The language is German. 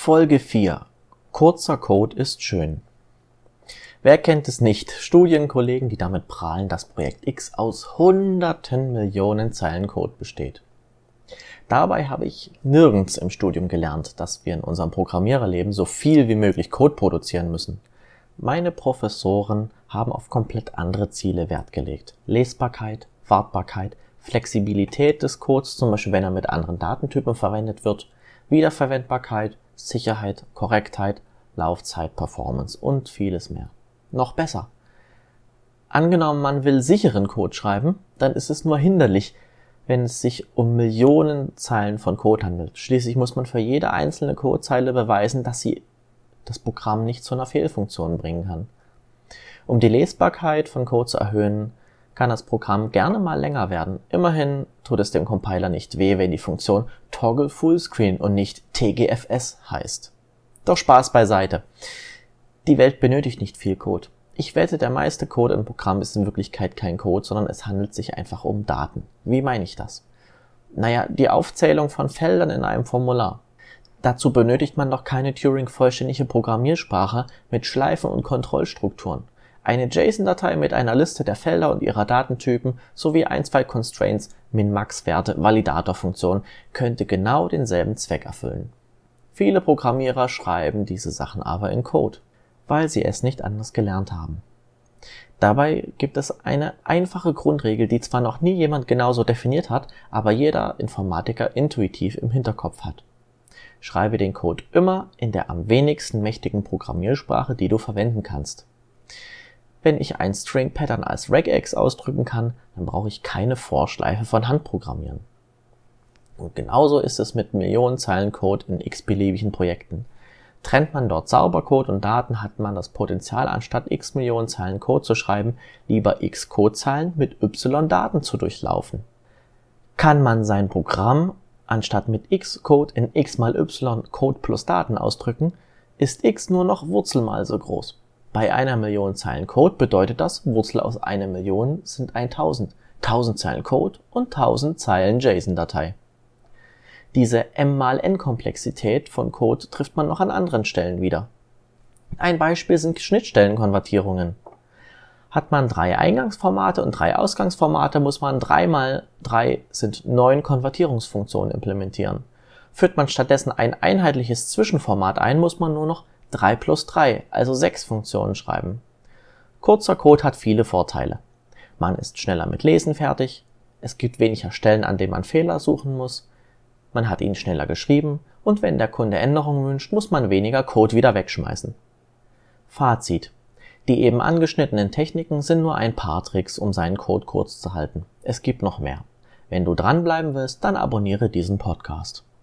Folge 4. Kurzer Code ist schön. Wer kennt es nicht? Studienkollegen, die damit prahlen, dass Projekt X aus hunderten Millionen Zeilen Code besteht. Dabei habe ich nirgends im Studium gelernt, dass wir in unserem Programmiererleben so viel wie möglich Code produzieren müssen. Meine Professoren haben auf komplett andere Ziele Wert gelegt. Lesbarkeit, Wartbarkeit, Flexibilität des Codes, zum Beispiel wenn er mit anderen Datentypen verwendet wird, Wiederverwendbarkeit, Sicherheit, Korrektheit, Laufzeit, Performance und vieles mehr. Noch besser. Angenommen, man will sicheren Code schreiben, dann ist es nur hinderlich, wenn es sich um Millionen Zeilen von Code handelt. Schließlich muss man für jede einzelne Codezeile beweisen, dass sie das Programm nicht zu einer Fehlfunktion bringen kann. Um die Lesbarkeit von Code zu erhöhen, kann das Programm gerne mal länger werden. Immerhin tut es dem Compiler nicht weh, wenn die Funktion Toggle Fullscreen und nicht TGFS heißt. Doch Spaß beiseite. Die Welt benötigt nicht viel Code. Ich wette, der meiste Code im Programm ist in Wirklichkeit kein Code, sondern es handelt sich einfach um Daten. Wie meine ich das? Naja, die Aufzählung von Feldern in einem Formular. Dazu benötigt man doch keine Turing-vollständige Programmiersprache mit Schleifen und Kontrollstrukturen. Eine JSON-Datei mit einer Liste der Felder und ihrer Datentypen sowie ein, zwei Constraints, Min-Max-Werte, Validatorfunktionen könnte genau denselben Zweck erfüllen. Viele Programmierer schreiben diese Sachen aber in Code weil sie es nicht anders gelernt haben. Dabei gibt es eine einfache Grundregel, die zwar noch nie jemand genauso definiert hat, aber jeder Informatiker intuitiv im Hinterkopf hat. Schreibe den Code immer in der am wenigsten mächtigen Programmiersprache, die du verwenden kannst. Wenn ich ein String Pattern als regex ausdrücken kann, dann brauche ich keine Vorschleife von Hand programmieren. Und genauso ist es mit Millionen Zeilen Code in x-beliebigen Projekten. Trennt man dort Saubercode und Daten, hat man das Potenzial, anstatt x Millionen Zeilen Code zu schreiben, lieber x Codezeilen mit y Daten zu durchlaufen. Kann man sein Programm anstatt mit x Code in x mal y Code plus Daten ausdrücken, ist x nur noch Wurzel mal so groß. Bei einer Million Zeilen Code bedeutet das, Wurzel aus einer Million sind 1000, 1000 Zeilen Code und 1000 Zeilen JSON-Datei. Diese m mal n Komplexität von Code trifft man noch an anderen Stellen wieder. Ein Beispiel sind Schnittstellenkonvertierungen. Hat man drei Eingangsformate und drei Ausgangsformate, muss man drei mal drei sind neun Konvertierungsfunktionen implementieren. Führt man stattdessen ein einheitliches Zwischenformat ein, muss man nur noch 3 plus 3, also sechs Funktionen schreiben. Kurzer Code hat viele Vorteile. Man ist schneller mit Lesen fertig, es gibt weniger Stellen, an denen man Fehler suchen muss, man hat ihn schneller geschrieben und wenn der Kunde Änderungen wünscht, muss man weniger Code wieder wegschmeißen. Fazit. Die eben angeschnittenen Techniken sind nur ein paar Tricks, um seinen Code kurz zu halten. Es gibt noch mehr. Wenn du dranbleiben willst, dann abonniere diesen Podcast.